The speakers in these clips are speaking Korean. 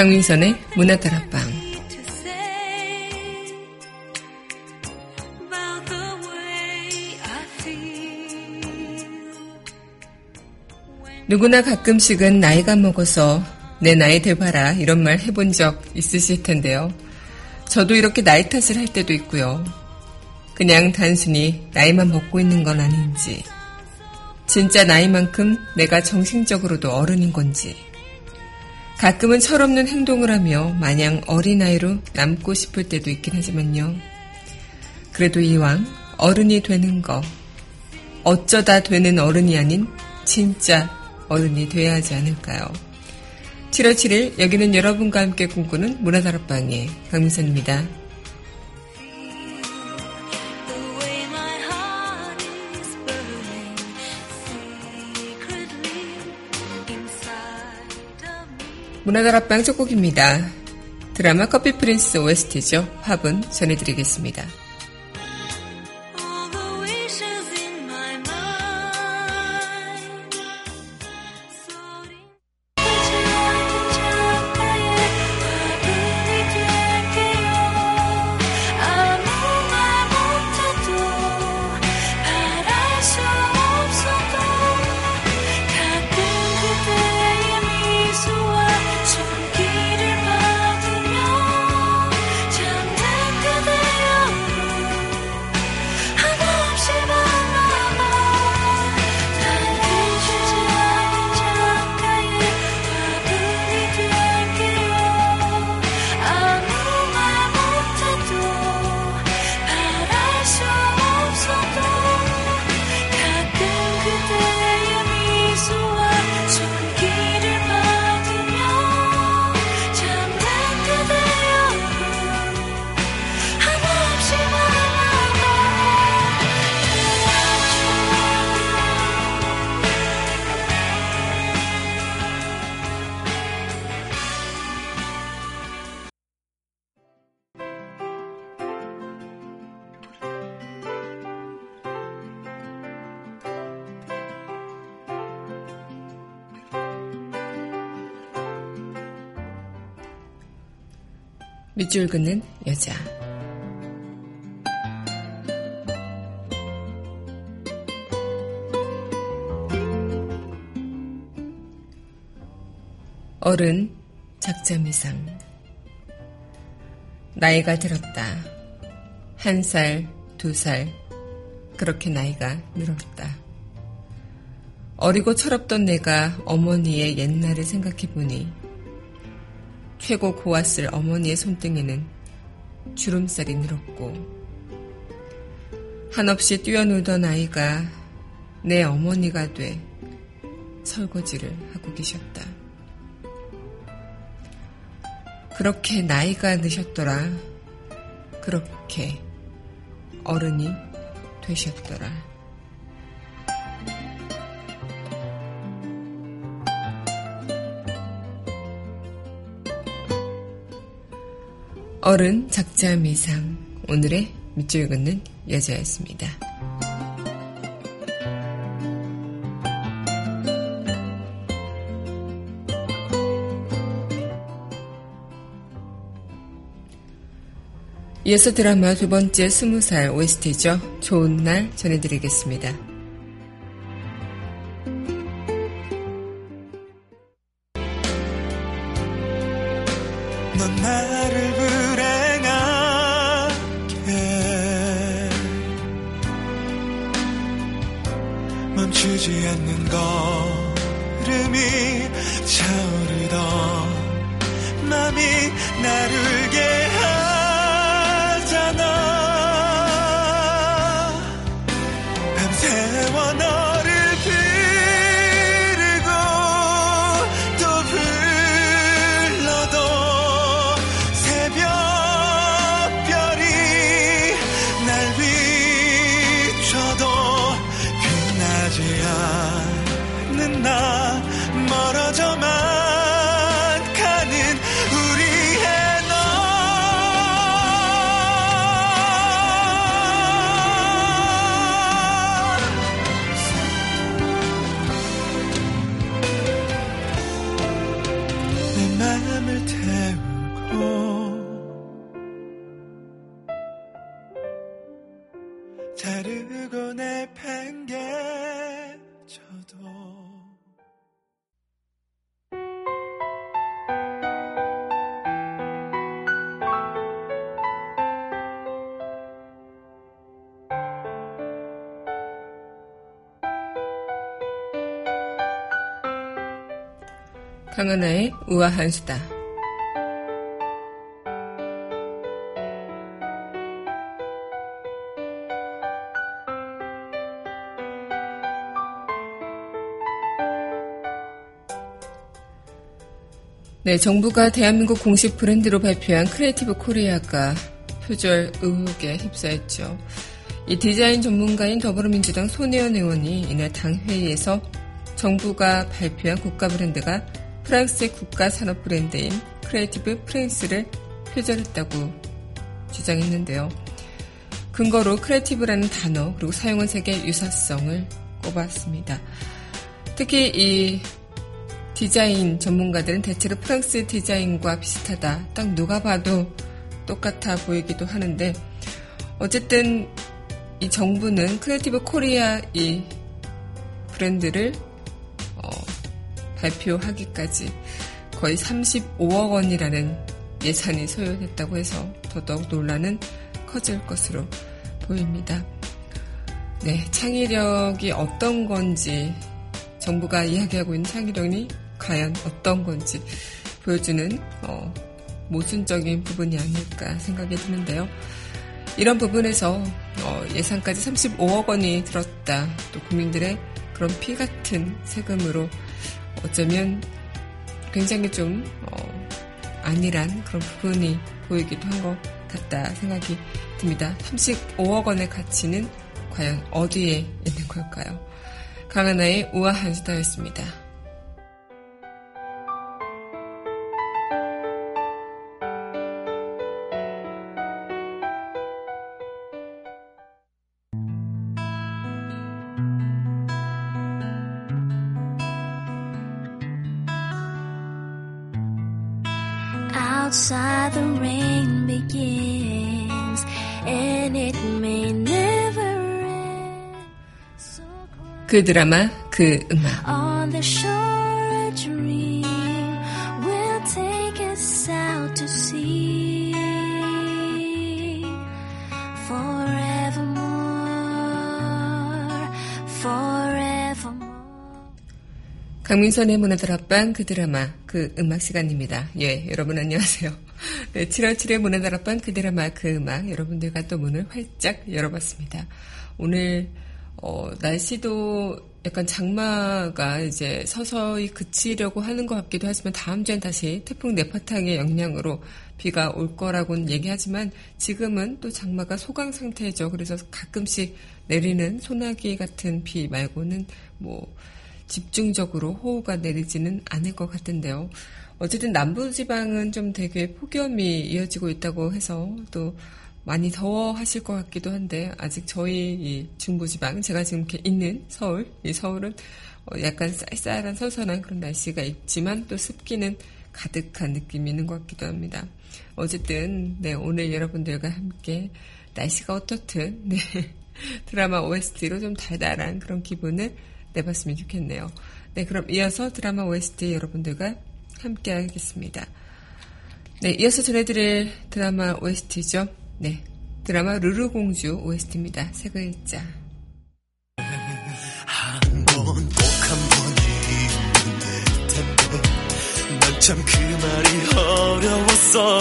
강민선의 문화다락방 누구나 가끔씩은 나이가 먹어서 내 나이 돼봐라 이런 말 해본 적 있으실 텐데요. 저도 이렇게 나이 탓을 할 때도 있고요. 그냥 단순히 나이만 먹고 있는 건 아닌지 진짜 나이만큼 내가 정신적으로도 어른인 건지 가끔은 철없는 행동을 하며 마냥 어린아이로 남고 싶을 때도 있긴 하지만요. 그래도 이왕 어른이 되는 거, 어쩌다 되는 어른이 아닌 진짜 어른이 돼야 하지 않을까요? 7월 7일 여기는 여러분과 함께 꿈꾸는 문화다락방의 강민선입니다. 문화다락방 첫 곡입니다. 드라마 커피 프린스 OST죠. 화분 전해드리겠습니다. 밑줄 긋는 여자. 어른 작자미상 나이가 들었다. 한 살, 두 살, 그렇게 나이가 늘었다. 어리고 철없던 내가 어머니의 옛날을 생각해보니 최고 고왔을 어머니의 손등에는 주름살이 늘었고 한없이 뛰어놀던 아이가 내 어머니가 돼 설거지를 하고 계셨다. 그렇게 나이가 드셨더라. 그렇게 어른이 되셨더라. 어른 작자 미상 오늘의 밑줄 긋는 여자였습니다. 이어서 드라마 두 번째 스무 살 OST죠. 좋은 날 전해드리겠습니다. 강하나의 우아한 수다. 네, 정부가 대한민국 공식 브랜드로 발표한 Creative Korea가 표절 의혹에 휩싸였죠. 이 디자인 전문가인 더불어민주당 손혜원 의원이 이날 당 회의에서 정부가 발표한 국가 브랜드가 프랑스의 국가 산업 브랜드인 Creative France를 표절했다고 주장했는데요. 근거로 Creative라는 단어 그리고 사용한 색의 유사성을 꼽았습니다. 특히 이 디자인 전문가들은 대체로 프랑스 디자인과 비슷하다. 딱 누가 봐도 똑같아 보이기도 하는데 어쨌든 이 정부는 Creative Korea 이 브랜드를 어, 발표하기까지 거의 35억 원이라는 예산이 소요됐다고 해서 더더욱 논란은 커질 것으로 보입니다. 네, 창의력이 어떤 건지 정부가 이야기하고 있는 창의력이 과연 어떤 건지 보여주는 어, 모순적인 부분이 아닐까 생각이 드는데요. 이런 부분에서 어, 예산까지 35억 원이 들었다. 또 국민들의 그런 피 같은 세금으로 어쩌면 굉장히 좀 어, 안일한 그런 부분이 보이기도 한 것 같다 생각이 듭니다. 35억 원의 가치는 과연 어디에 있는 걸까요? 강하나의 우아한 수다였습니다. 그 드라마, 그 음악. on the shore a dream will take us out to sea forevermore forevermore 강민선의 문화들 앞방 그 드라마 그 음악 시간입니다. 예, 여러분 안녕하세요. 네, 7월 7일 문화들 앞방 그 드라마 그 음악 여러분들과 또 문을 활짝 열어봤습니다. 오늘 어, 날씨도 약간 장마가 이제 서서히 그치려고 하는 것 같기도 하지만 다음 주엔 다시 태풍 네파탕의 영향으로 비가 올 거라고는 얘기하지만 지금은 또 장마가 소강 상태죠. 그래서 가끔씩 내리는 소나기 같은 비 말고는 뭐 집중적으로 호우가 내리지는 않을 것 같은데요. 어쨌든 남부지방은 좀 되게 폭염이 이어지고 있다고 해서 또 많이 더워 하실 것 같기도 한데 아직 저희 이 중부지방 제가 지금 이렇게 있는 서울 이 서울은 어, 약간 쌀쌀한 선선한 그런 날씨가 있지만 또 습기는 가득한 느낌이 있는 것 같기도 합니다. 어쨌든 네 오늘 여러분들과 함께 날씨가 어떻든 네 드라마 OST로 좀 달달한 그런 기분을 내봤으면 좋겠네요. 네 그럼 이어서 드라마 OST 여러분들과 함께 하겠습니다. 네, 이어서 전해드릴 드라마 OST죠. 네. 드라마 루루공주 OST입니다. 세 글자. 참그 말이 어려웠어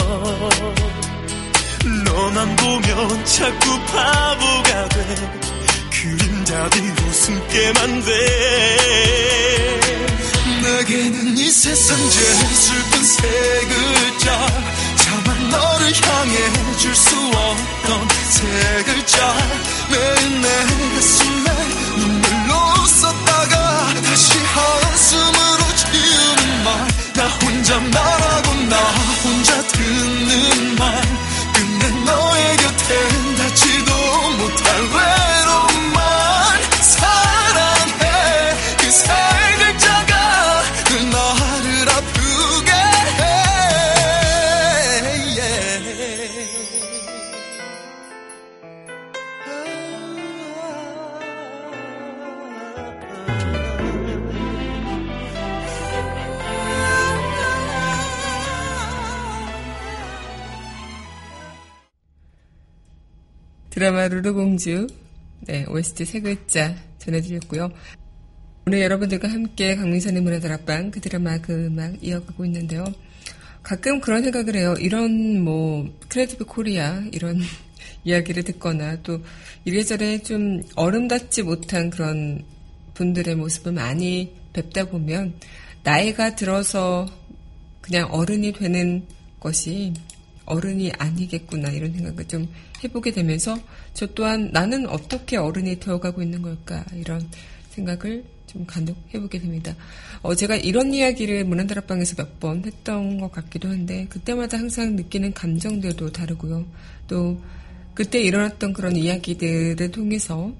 너만 보면 자꾸 바보가 돼 그림자비 웃음깨만 돼 내게는 이 세상 제일 슬픈 세 글자 차마 너를 향해 줄 수 없던 세 글자 루루 공주, 네, OST 세 글자 전해드렸고요. 오늘 여러분들과 함께 강민선의 문화다락방 그 드라마 그 음악 이어가고 있는데요. 가끔 그런 생각을 해요. 이런 뭐 Creative Korea 이런 이야기를 듣거나 또 이래저래 좀 어른답지 못한 그런 분들의 모습을 많이 뵙다 보면 나이가 들어서 그냥 어른이 되는 것이 어른이 아니겠구나 이런 생각을 좀 해보게 되면서 저 또한 나는 어떻게 어른이 되어가고 있는 걸까 이런 생각을 좀 간혹 해보게 됩니다. 어, 제가 이런 이야기를 문화다락방에서 몇 번 했던 것 같기도 한데 그때마다 항상 느끼는 감정들도 다르고요. 또 그때 일어났던 그런 이야기들을 통해서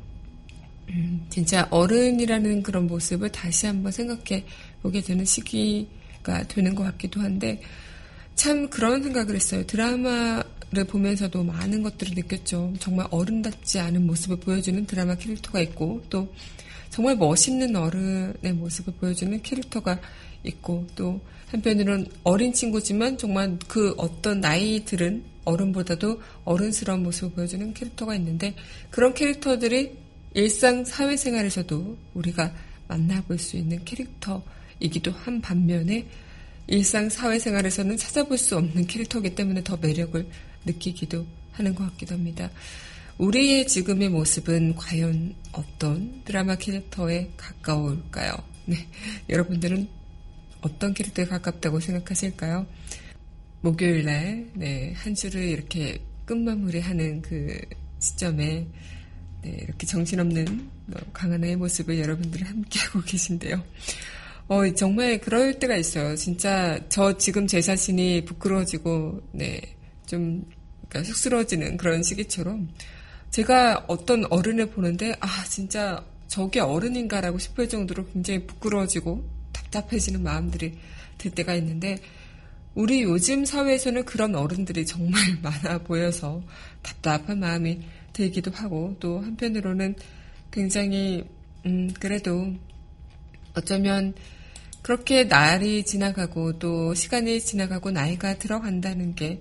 음, 진짜 어른이라는 그런 모습을 다시 한번 생각해 보게 되는 시기가 되는 것 같기도 한데 참 그런 생각을 했어요. 드라마를 보면서도 많은 것들을 느꼈죠. 정말 어른답지 않은 모습을 보여주는 드라마 캐릭터가 있고 또 정말 멋있는 어른의 모습을 보여주는 캐릭터가 있고 또 한편으로는 어린 친구지만 정말 그 어떤 나이 들은 어른보다도 어른스러운 모습을 보여주는 캐릭터가 있는데 그런 캐릭터들이 일상 사회생활에서도 우리가 만나볼 수 있는 캐릭터이기도 한 반면에 일상 사회생활에서는 찾아볼 수 없는 캐릭터이기 때문에 더 매력을 느끼기도 하는 것 같기도 합니다. 우리의 지금의 모습은 과연 어떤 드라마 캐릭터에 가까울까요? 네. 여러분들은 어떤 캐릭터에 가깝다고 생각하실까요? 목요일 날, 네, 한 주를 이렇게 끝마무리 하는 그 시점에, 네, 이렇게 정신없는 강하나의 모습을 여러분들이 함께하고 계신데요. 어, 정말 그럴 때가 있어요. 진짜 저 지금 제 자신이 부끄러워지고, 네, 좀, 그러니까 쑥스러워지는 그런 시기처럼 제가 어떤 어른을 보는데, 아, 진짜 저게 어른인가라고 싶을 정도로 굉장히 부끄러워지고 답답해지는 마음들이 들 때가 있는데, 우리 요즘 사회에서는 그런 어른들이 정말 많아 보여서 답답한 마음이 들기도 하고, 또 한편으로는 굉장히, 음, 그래도 어쩌면 그렇게 날이 지나가고 또 시간이 지나가고 나이가 들어간다는 게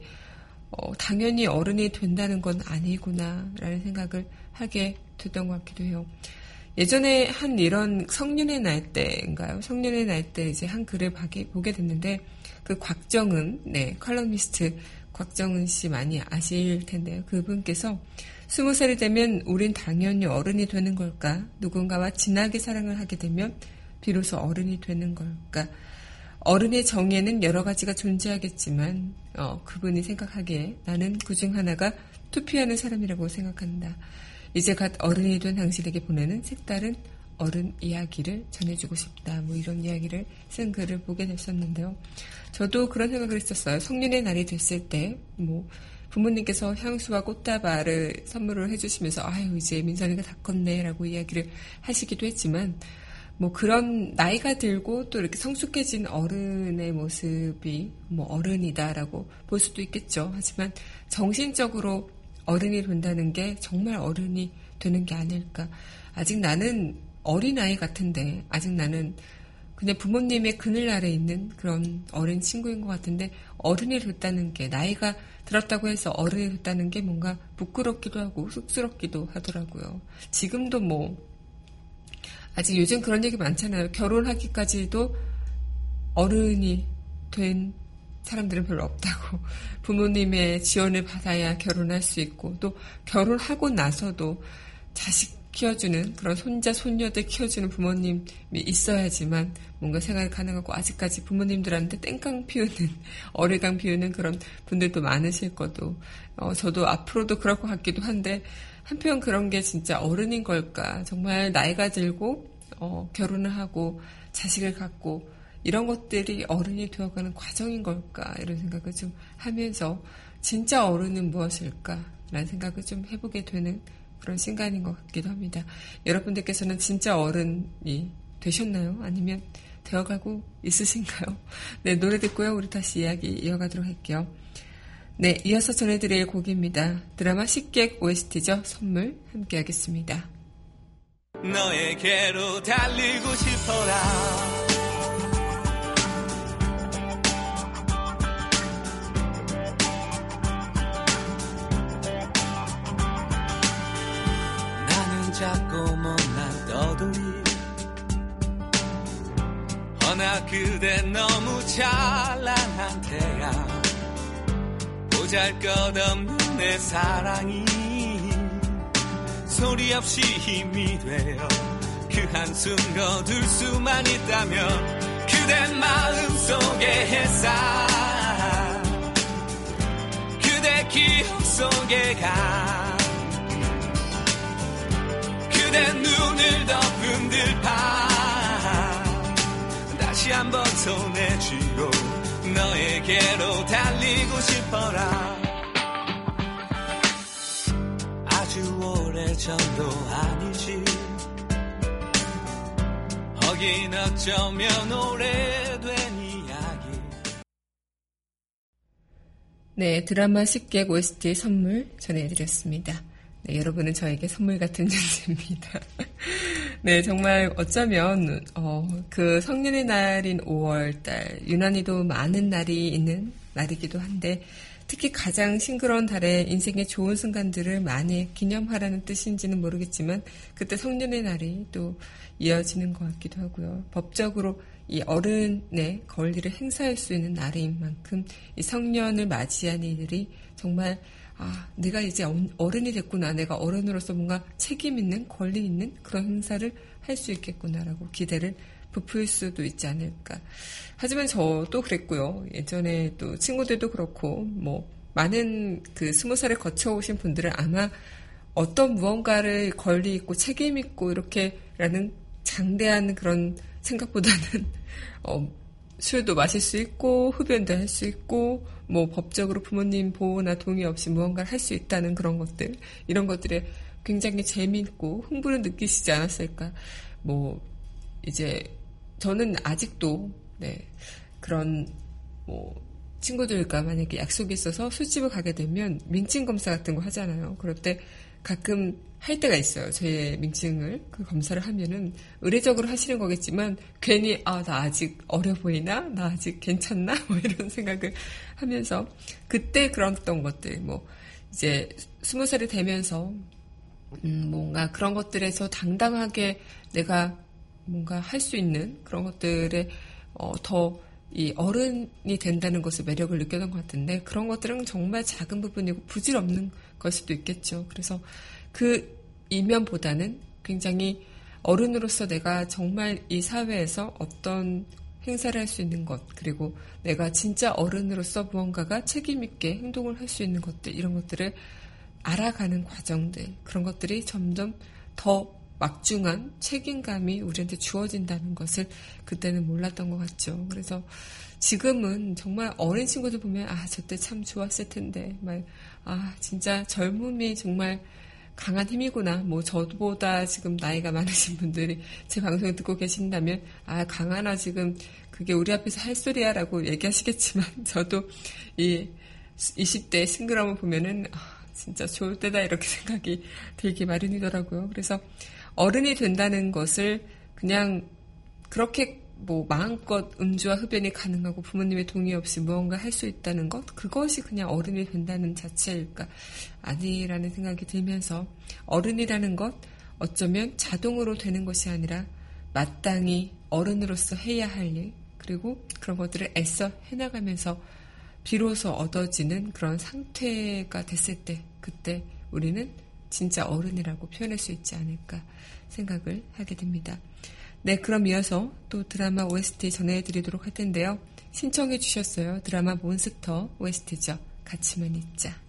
어, 당연히 어른이 된다는 건 아니구나라는 생각을 하게 됐던 것 같기도 해요. 예전에 한 이런 성년의 날 때인가요? 성년의 날 때 이제 한 글을 보게 됐는데 그 곽정은 네 컬럼니스트 곽정은 씨 많이 아실 텐데요. 그분께서 스무 살이 되면 우린 당연히 어른이 되는 걸까? 누군가와 진하게 사랑을 하게 되면 비로소 어른이 되는 걸까? 어른의 정의에는 여러 가지가 존재하겠지만 어, 그분이 생각하기에 나는 그중 하나가 투표하는 사람이라고 생각한다. 이제 갓 어른이 된 당신에게 보내는 색다른 어른 이야기를 전해주고 싶다. 뭐 이런 이야기를 쓴 글을 보게 됐었는데요. 저도 그런 생각을 했었어요. 성년의 날이 됐을 때, 뭐, 부모님께서 향수와 꽃다발을 선물을 해주시면서, 아유, 이제 민선이가 다 컸네, 라고 이야기를 하시기도 했지만, 뭐 그런 나이가 들고 또 이렇게 성숙해진 어른의 모습이 뭐 어른이다라고 볼 수도 있겠죠. 하지만 정신적으로 어른이 된다는 게 정말 어른이 되는 게 아닐까. 아직 나는 어린아이 같은데, 아직 나는 그냥 부모님의 그늘 아래 있는 그런 어린 친구인 것 같은데, 어른이 됐다는 게, 나이가 들었다고 해서 어른이 됐다는 게 뭔가 부끄럽기도 하고 쑥스럽기도 하더라고요. 지금도 뭐, 아직 요즘 그런 얘기 많잖아요. 결혼하기까지도 어른이 된 사람들은 별로 없다고. 부모님의 지원을 받아야 결혼할 수 있고, 또 결혼하고 나서도 자식 키워주는 그런 손자, 손녀들 키워주는 부모님이 있어야지만 뭔가 생활이 가능하고, 아직까지 부모님들한테 땡깡 피우는, 어리광 피우는 그런 분들도 많으실 거도, 어, 저도 앞으로도 그럴 것 같기도 한데, 한편 그런 게 진짜 어른인 걸까? 정말 나이가 들고, 어, 결혼을 하고, 자식을 갖고, 이런 것들이 어른이 되어가는 과정인 걸까 이런 생각을 좀 하면서 진짜 어른은 무엇일까 라는 생각을 좀 해보게 되는 그런 시간인 것 같기도 합니다. 여러분들께서는 진짜 어른이 되셨나요? 아니면 되어가고 있으신가요? 네, 노래 듣고요. 우리 다시 이야기 이어가도록 할게요. 네, 이어서 전해드릴 곡입니다. 드라마 식객 OST죠. 선물 함께 하겠습니다. 너에게로 달리고 싶어라 나는 작고 못난 떠돌이 허나 그대 너무 찬란한 태양 보잘것없는 내 사랑이 소리 없이 힘이 되어 그 한숨 거둘 수만 있다면 그대 마음속의 햇살 그대 기억 속에 가 그대 눈을 덮은 들판 다시 한번 손에 쥐고 너에게로 달리고 싶어라 아주 오래전도 아니지 하긴 어쩌면 오래된 이야기 네, 드라마 식객 OST 선물 전해드렸습니다. 네, 여러분은 저에게 선물 같은 존재입니다. 네, 정말 어쩌면 어, 그 성년의 날인 5월달 유난히도 많은 날이 있는 날이기도 한데 특히 가장 싱그러운 달에 인생의 좋은 순간들을 많이 기념하라는 뜻인지는 모르겠지만 그때 성년의 날이 또 이어지는 것 같기도 하고요. 법적으로 이 어른의 권리를 행사할 수 있는 날인 만큼 이 성년을 맞이한 이들이 정말 아, 내가 이제 어른이 됐구나. 내가 어른으로서 뭔가 책임 있는, 권리 있는 그런 행사를 할 수 있겠구나라고 기대를 부풀 수도 있지 않을까. 하지만 저도 그랬고요. 예전에 또 친구들도 그렇고, 뭐, 많은 그 스무 살을 거쳐오신 분들은 아마 어떤 무언가를 권리 있고 책임 있고 이렇게라는 장대한 그런 생각보다는, 어, 술도 마실 수 있고 흡연도 할 수 있고 뭐 법적으로 부모님 보호나 동의 없이 무언가를 할 수 있다는 그런 것들 이런 것들에 굉장히 재미있고 흥분을 느끼시지 않았을까. 뭐 이제 저는 아직도 네 그런 뭐 친구들과 만약에 약속이 있어서 술집을 가게 되면 민증 검사 같은 거 하잖아요. 그럴 때 가끔 할 때가 있어요. 제 민증을 그 검사를 하면은 의례적으로 하시는 거겠지만 괜히 아 나 아직 어려 보이나 나 아직 괜찮나 뭐 이런 생각을 하면서 그때 그랬던 것들 뭐 이제 스무 살이 되면서 음 뭔가 그런 것들에서 당당하게 내가 뭔가 할 수 있는 그런 것들에 어 더 이 어른이 된다는 것을 매력을 느꼈던 것 같은데 그런 것들은 정말 작은 부분이고 부질없는 걸 수도 있겠죠. 그래서 그 이면보다는 굉장히 어른으로서 내가 정말 이 사회에서 어떤 행사를 할 수 있는 것, 그리고 내가 진짜 어른으로서 무언가가 책임 있게 행동을 할 수 있는 것들, 이런 것들을 알아가는 과정들, 그런 것들이 점점 더 막중한 책임감이 우리한테 주어진다는 것을 그때는 몰랐던 것 같죠. 그래서 지금은 정말 어린 친구들 보면 아, 저때 참 좋았을 텐데, 막, 아, 진짜 젊음이 정말 강한 힘이구나. 뭐 저보다 지금 나이가 많으신 분들이 제 방송을 듣고 계신다면 아 강하나 지금 그게 우리 앞에서 할 소리야라고 얘기하시겠지만 저도 이 20대 싱글함을 보면은 아, 진짜 좋을 때다 이렇게 생각이 들기 마련이더라고요. 그래서 어른이 된다는 것을 그냥 그렇게 뭐 마음껏 음주와 흡연이 가능하고 부모님의 동의 없이 무언가 할 수 있다는 것? 그것이 그냥 어른이 된다는 자체일까? 아니라는 생각이 들면서 어른이라는 것 어쩌면 자동으로 되는 것이 아니라 마땅히 어른으로서 해야 할 일 그리고 그런 것들을 애써 해나가면서 비로소 얻어지는 그런 상태가 됐을 때, 그때 우리는 진짜 어른이라고 표현할 수 있지 않을까 생각을 하게 됩니다. 네, 그럼 이어서 또 드라마 OST 전해드리도록 할 텐데요. 신청해 주셨어요. 드라마 몬스터 OST죠. 같이만 있자.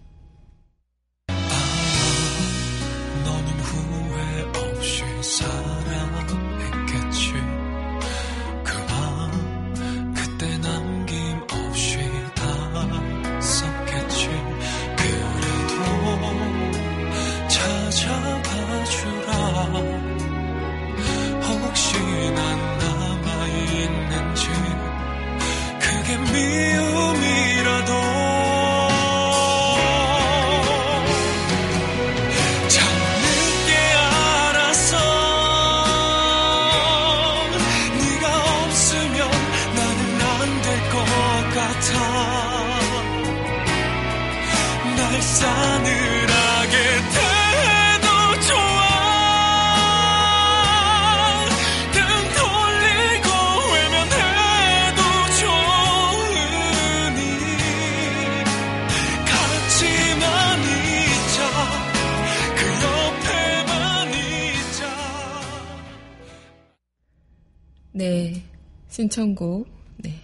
신청곡, 네.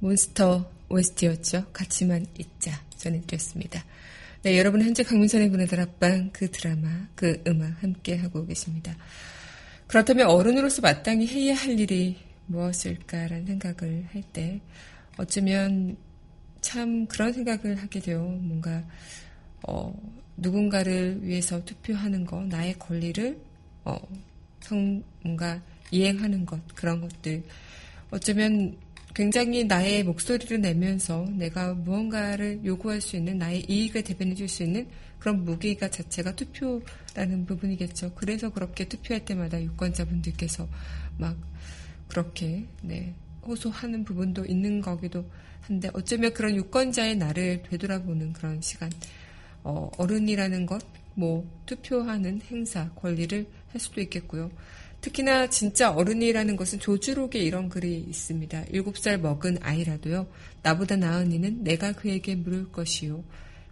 몬스터 OST였죠. 같이만 있자 전해드렸습니다. 네, 여러분 현재 강민선의 문화들 앞방 그 드라마, 그 음악 함께 하고 계십니다. 그렇다면 어른으로서 마땅히 해야 할 일이 무엇일까라는 생각을 할 때 어쩌면 참 그런 생각을 하게 돼요. 뭔가 어, 누군가를 위해서 투표하는 거, 나의 권리를 어, 성 뭔가 이행하는 것 그런 것들 어쩌면 굉장히 나의 목소리를 내면서 내가 무언가를 요구할 수 있는 나의 이익을 대변해 줄 수 있는 그런 무게가 자체가 투표라는 부분이겠죠. 그래서 그렇게 투표할 때마다 유권자분들께서 막 그렇게 네, 호소하는 부분도 있는 거기도 한데 어쩌면 그런 유권자의 나를 되돌아보는 그런 시간 어, 어른이라는 것, 뭐 투표하는 행사 권리를 할 수도 있겠고요. 특히나 진짜 어른이라는 것은 조주록에 이런 글이 있습니다. 일곱 살 먹은 아이라도요, 나보다 나은 이는 내가 그에게 물을 것이요.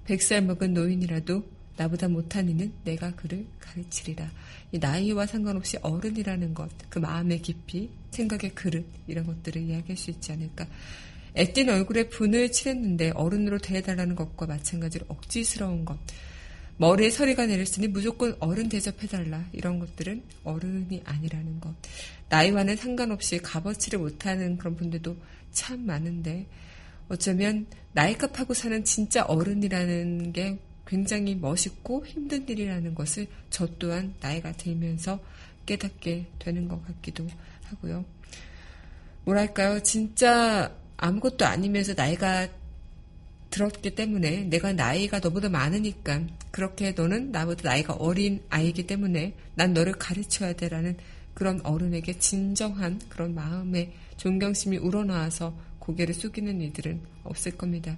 백 살 먹은 노인이라도 나보다 못한 이는 내가 그를 가르치리라. 이 나이와 상관없이 어른이라는 것, 그 마음의 깊이, 생각의 그릇, 이런 것들을 이야기할 수 있지 않을까. 애띤 얼굴에 분을 칠했는데 어른으로 대해달라는 것과 마찬가지로 억지스러운 것. 머리에 서리가 내렸으니 무조건 어른 대접해달라. 이런 것들은 어른이 아니라는 것. 나이와는 상관없이 값어치를 못하는 그런 분들도 참 많은데 어쩌면 나이값하고 사는 진짜 어른이라는 게 굉장히 멋있고 힘든 일이라는 것을 저 또한 나이가 들면서 깨닫게 되는 것 같기도 하고요. 뭐랄까요. 진짜 아무것도 아니면서 나이가 들었기 때문에 내가 나이가 너보다 많으니까 그렇게 너는 나보다 나이가 어린 아이기 때문에 난 너를 가르쳐야 돼라는 그런 어른에게 진정한 그런 마음의 존경심이 우러나와서 고개를 숙이는 이들은 없을 겁니다.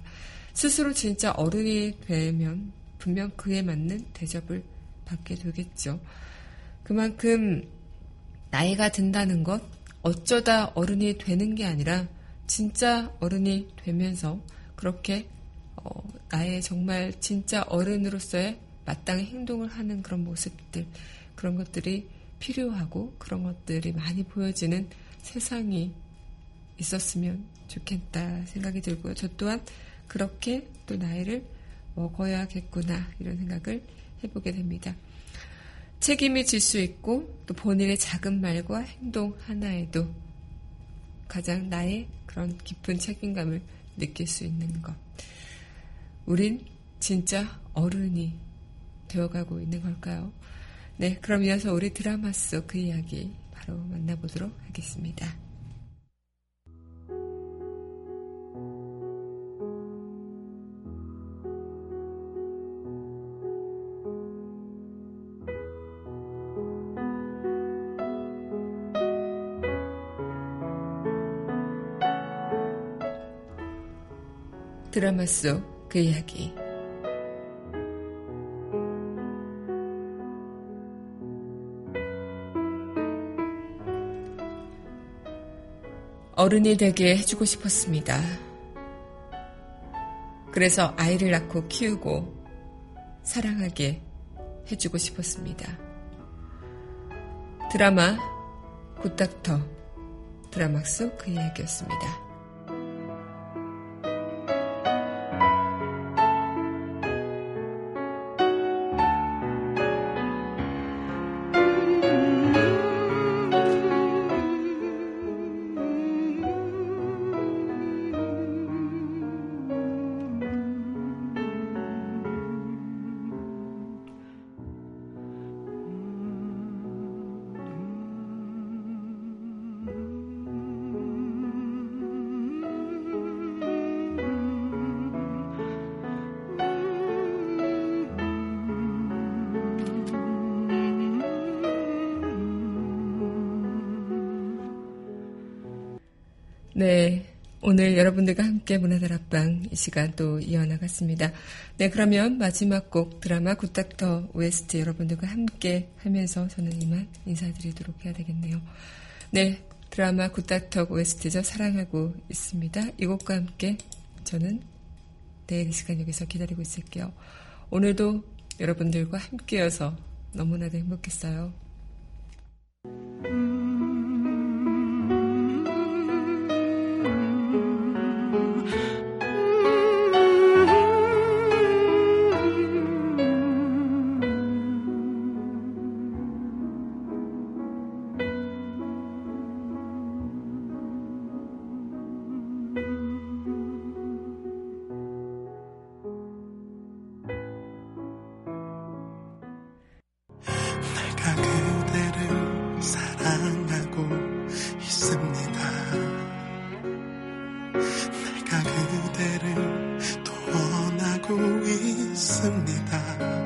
스스로 진짜 어른이 되면 분명 그에 맞는 대접을 받게 되겠죠. 그만큼 나이가 든다는 것 어쩌다 어른이 되는 게 아니라 진짜 어른이 되면서 그렇게 어, 나의 정말 진짜 어른으로서의 마땅히 행동을 하는 그런 모습들, 그런 것들이 필요하고 그런 것들이 많이 보여지는 세상이 있었으면 좋겠다 생각이 들고요. 저 또한 그렇게 또 나이를 먹어야겠구나 이런 생각을 해보게 됩니다. 책임을 질수 있고 또 본인의 작은 말과 행동 하나에도 가장 나의 그런 깊은 책임감을 느낄 수 있는 것. 우린 진짜 어른이 되어가고 있는 걸까요? 네, 그럼 이어서 우리 드라마 속 그 이야기 바로 만나보도록 하겠습니다. 드라마 속 그 이야기 어른이 되게 해주고 싶었습니다. 그래서 아이를 낳고 키우고 사랑하게 해주고 싶었습니다. 드라마 굿닥터 드라마 속 그 이야기였습니다. 네. 오늘 여러분들과 함께 문화들 앞방 이 시간 또 이어나갔습니다. 네, 그러면 마지막 곡 드라마 굿닥터 OST 여러분들과 함께 하면서 저는 이만 인사드리도록 해야 되겠네요. 네, 드라마 굿닥터 OST죠. 사랑하고 있습니다. 이 곡과 함께 저는 내일 이 시간 여기서 기다리고 있을게요. 오늘도 여러분들과 함께여서 너무나도 행복했어요. 있습